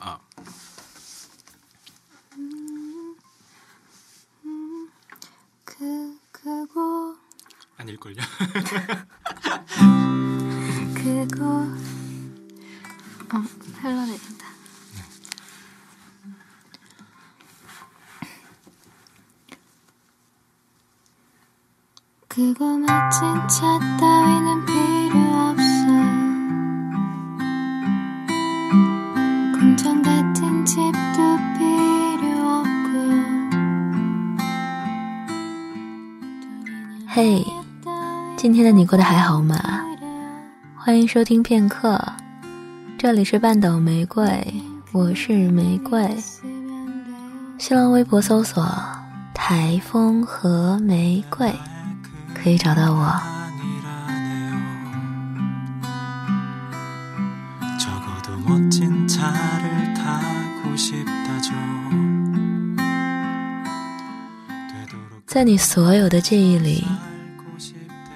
아. 그 그거 아닐걸요. 그거 어 할라내린다. 그거 마침 찾다 hey 今天的你过得还好吗？欢迎收听片刻。这里是半岛玫瑰我是玫瑰。新浪微博搜索台风和玫瑰可以找到我。在你所有的记忆里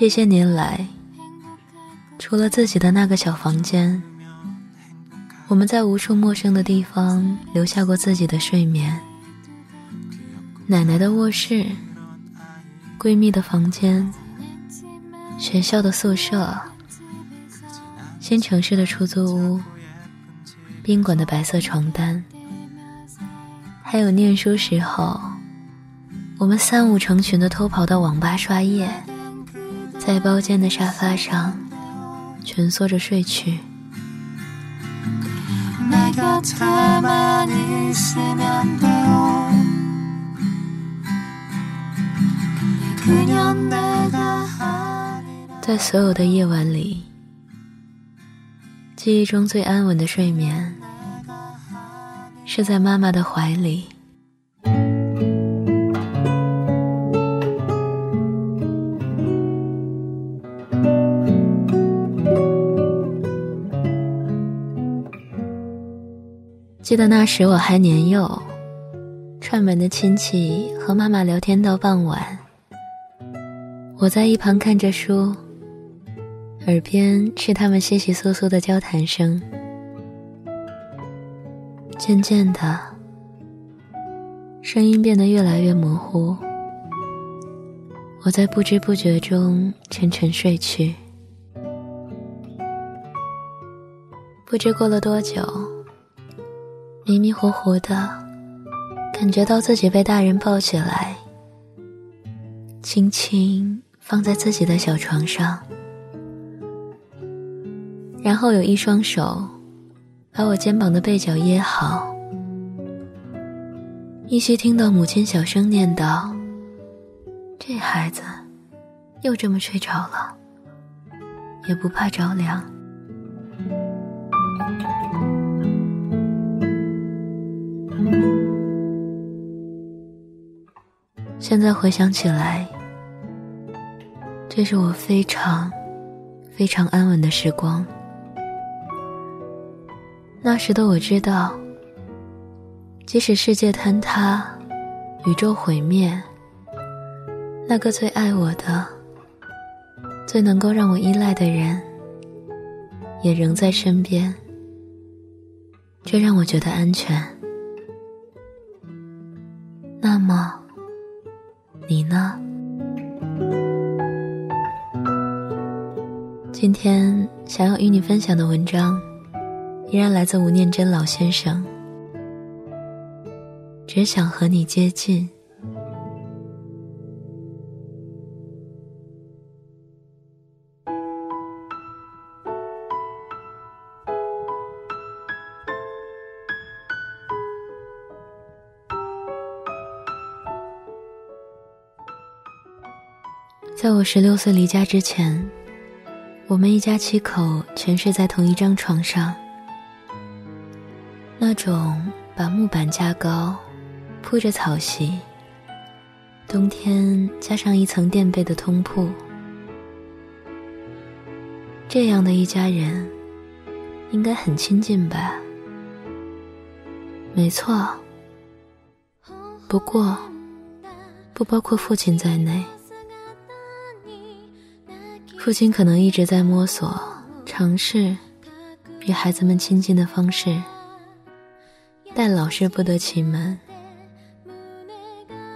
这些年来，除了自己的那个小房间，我们在无数陌生的地方留下过自己的睡眠。奶奶的卧室，闺蜜的房间，学校的宿舍，新城市的出租屋，宾馆的白色床单，还有念书时候，我们三五成群的偷跑到网吧刷夜。在包间的沙发上蜷缩着睡去。在所有的夜晚里记忆中最安稳的睡眠是在妈妈的怀里。记得那时我还年幼，串门的亲戚和妈妈聊天到傍晚，我在一旁看着书，耳边是他们窸窸窣窣的交谈声。渐渐的，声音变得越来越模糊，我在不知不觉中沉沉睡去。不知过了多久，迷迷糊糊的，感觉到自己被大人抱起来，轻轻放在自己的小床上，然后有一双手把我肩膀的背角掖好，依稀听到母亲小声念道：“这孩子又这么睡着了，也不怕着凉。”现在回想起来，这是我非常、非常安稳的时光。那时的我知道，即使世界坍塌、宇宙毁灭，那个最爱我的、最能够让我依赖的人，也仍在身边。这让我觉得安全。那么，你呢？今天想要与你分享的文章，依然来自吴念真老先生。只想和你接近。在我十六岁离家之前，我们一家七口全睡在同一张床上。那种把木板架高、铺着草席，冬天加上一层垫被的通铺，这样的一家人应该很亲近吧？没错，不过不包括父亲在内。父亲可能一直在摸索、尝试与孩子们亲近的方式，但老是不得其门。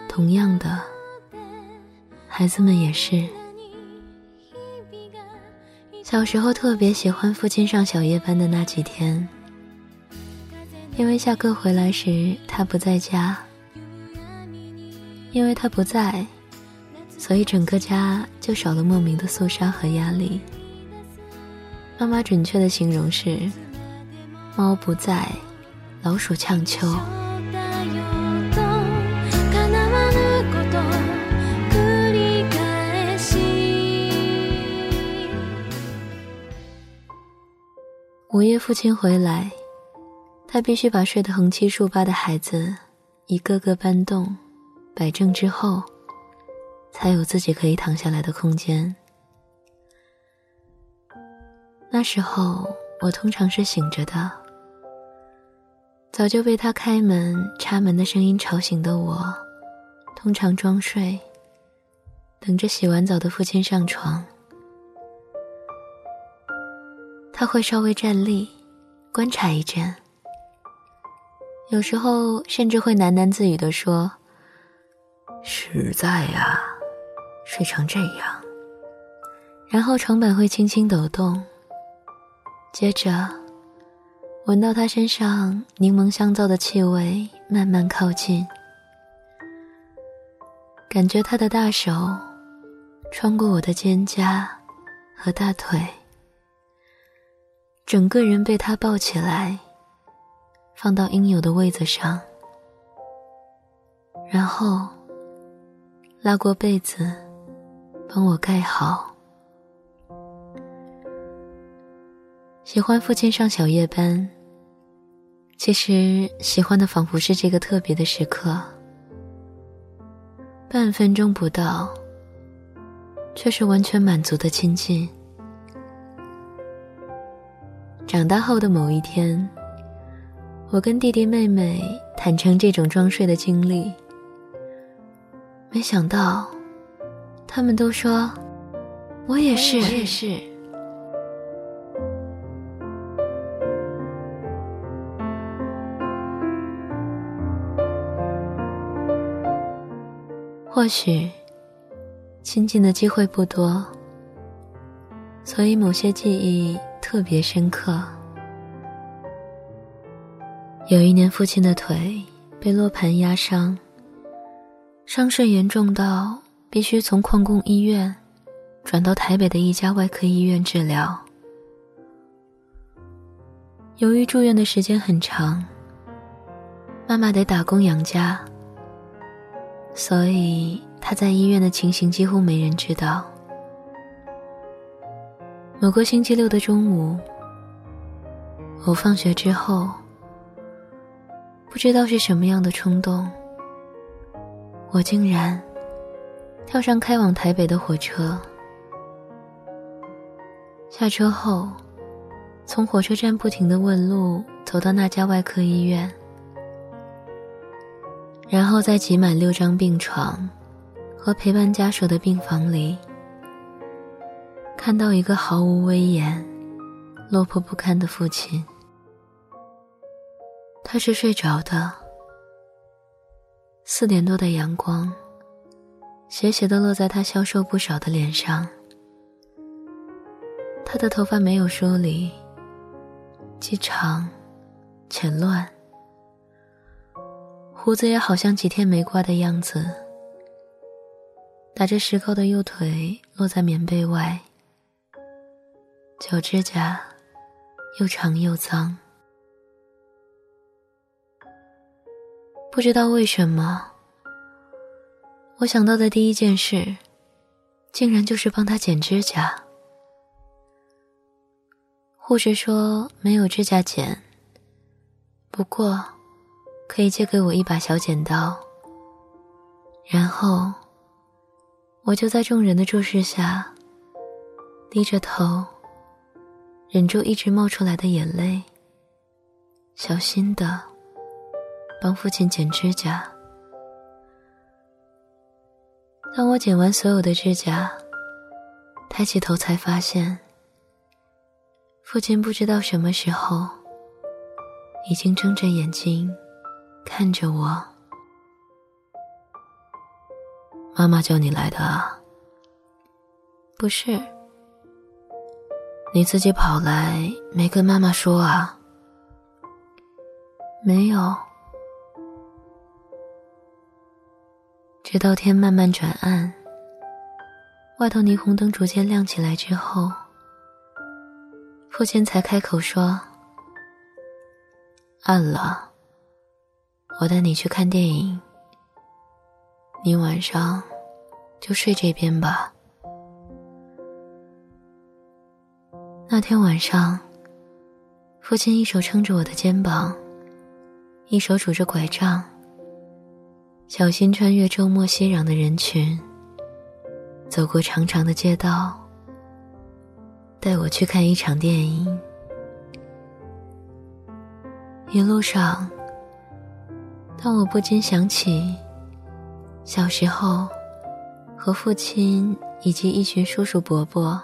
同样的，孩子们也是。小时候特别喜欢父亲上小夜班的那几天，因为下课回来时他不在家，因为他不在。所以整个家就少了莫名的肃杀和压力。妈妈准确的形容是：猫不在，老鼠呛秋。午夜父亲回来，他必须把睡得横七竖八的孩子一个个搬动、摆正之后。才有自己可以躺下来的空间。那时候我通常是醒着的，早就被他开门、插门的声音吵醒的我，通常装睡，等着洗完澡的父亲上床。他会稍微站立，观察一阵，有时候甚至会喃喃自语的说：“实在呀。”睡成这样，然后床板会轻轻抖动。接着，闻到他身上柠檬香皂的气味慢慢靠近，感觉他的大手穿过我的肩胛和大腿，整个人被他抱起来，放到应有的位子上，然后拉过被子。帮我盖好。喜欢父亲上小夜班，其实喜欢的仿佛是这个特别的时刻。半分钟不到，却是完全满足的亲近。长大后的某一天，我跟弟弟妹妹坦诚这种装睡的经历，没想到。他们都说，我也是。我也是。或许，亲近的机会不多，所以某些记忆特别深刻。有一年，父亲的腿被落盘压伤，伤势严重到。必须从矿工医院转到台北的一家外科医院治疗。由于住院的时间很长，妈妈得打工养家，所以他在医院的情形几乎没人知道。某个星期六的中午，我放学之后，不知道是什么样的冲动，我竟然。跳上开往台北的火车，下车后，从火车站不停的问路，走到那家外科医院，然后在挤满六张病床和陪伴家属的病房里，看到一个毫无威严、落魄不堪的父亲。他是睡着的，四点多的阳光。斜斜的落在他消瘦不少的脸上，他的头发没有梳理，既长且乱，胡子也好像几天没刮的样子，打着石膏的右腿落在棉被外，脚指甲又长又脏，不知道为什么。我想到的第一件事，竟然就是帮他剪指甲。护士说没有指甲剪，不过可以借给我一把小剪刀。然后我就在众人的注视下，低着头，忍住一直冒出来的眼泪，小心的帮父亲剪指甲。当我剪完所有的指甲，抬起头才发现。父亲不知道什么时候，已经睁着眼睛看着我。妈妈叫你来的啊？不是，你自己跑来没跟妈妈说啊？没有。直到天慢慢转暗，外头霓虹灯逐渐亮起来之后。父亲才开口说：“暗了，我带你去看电影。你晚上就睡这边吧。”那天晚上，父亲一手撑着我的肩膀，一手拄着拐杖，小心穿越周末熙攘的人群，走过长长的街道。带我去看一场电影。一路上，当我不禁想起小时候和父亲以及一群叔叔伯伯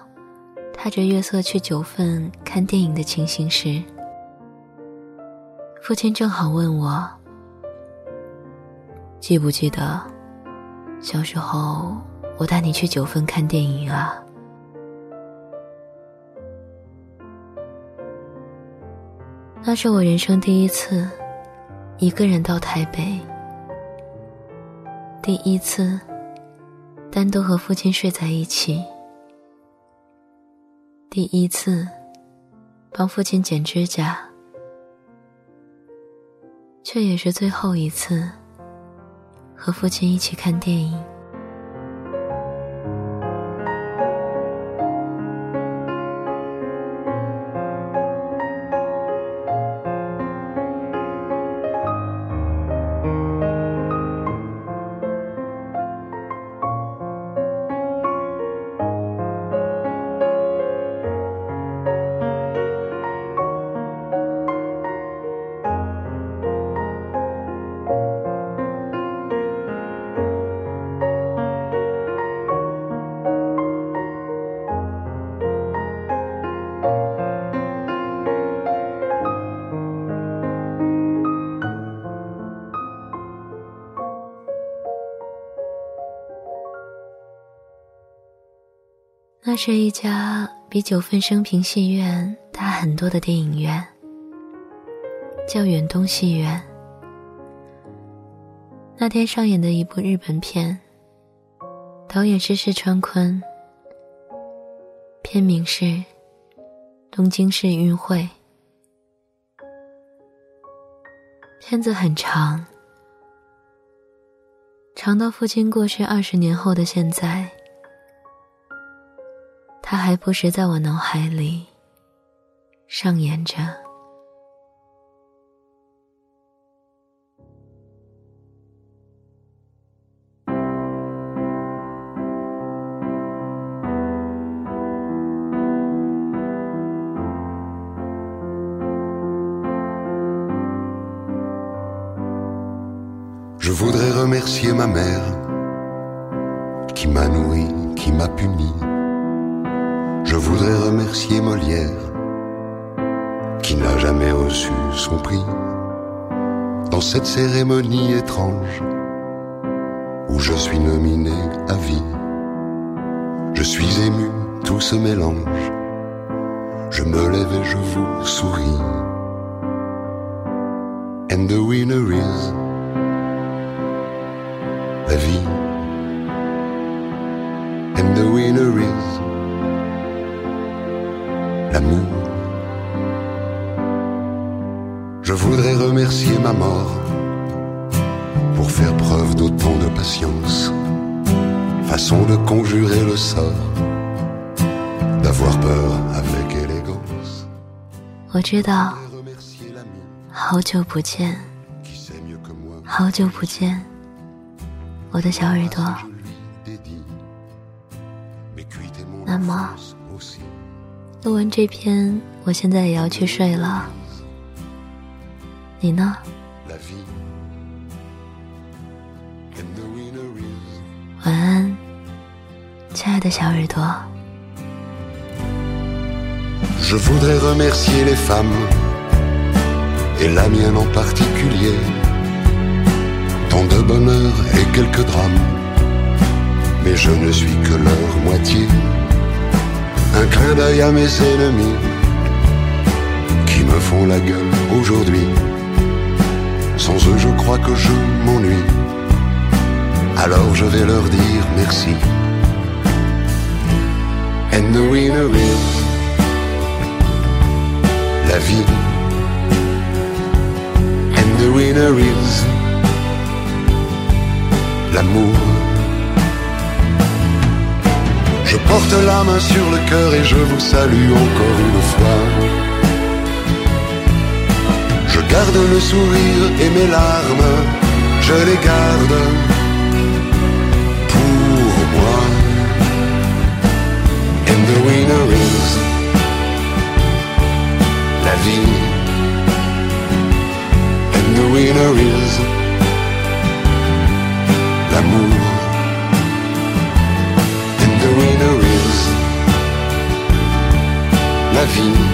踏着月色去九份看电影的情形时，父亲正好问我：“记不记得小时候我带你去九份看电影啊？”那是我人生第一次一个人到台北，第一次单独和父亲睡在一起，第一次帮父亲剪指甲，却也是最后一次和父亲一起看电影。那是一家比九份生平戏院大很多的电影院，叫远东戏院。那天上演的一部日本片，导演是石川昆，片名是《东京市运会》。片子很长，长到父亲过世二十年后的现在。他还不时在我脑海里上演着。Je voudrais remercier ma mère qui m'a nourri, qui m'a puni. Je voudrais remercier Molière, qui n'a jamais reçu son prix. Dans cette cérémonie étrange, où je suis nominé à vie, je suis ému, tout se mélange. Je me lève et je vous souris. And the winner is la vie. And the winner is l'amour. Je voudrais remercier ma mort pour faire preuve d'autant de patience. façon de conjurer le sort d'avoir peur avec élégance. 我知道， Remercier l'ami 好久不见， qui sait mieux que moi. 好久不见，我的小耳朵。 Je lui 录完这篇，我现在也要去睡了。你呢晚安，亲爱的小耳朵。Je voudrais remercier les femmes, et la mienne en particulier, tant de bonheur et quelques drames, mais je ne suis que leur moitié. Un clin d'œil à mes ennemis, qui me font la gueule aujourd'hui. Sans eux, je crois que je m'ennuie. Alors je vais leur dire merci. And the winner is la vie. And the winner is l'amour. Je porte la main sur le cœur et je vous salue encore une fois. Je garde le sourire et mes larmes, je les garde pour moi. And the winner is la vie. And the winner is vie.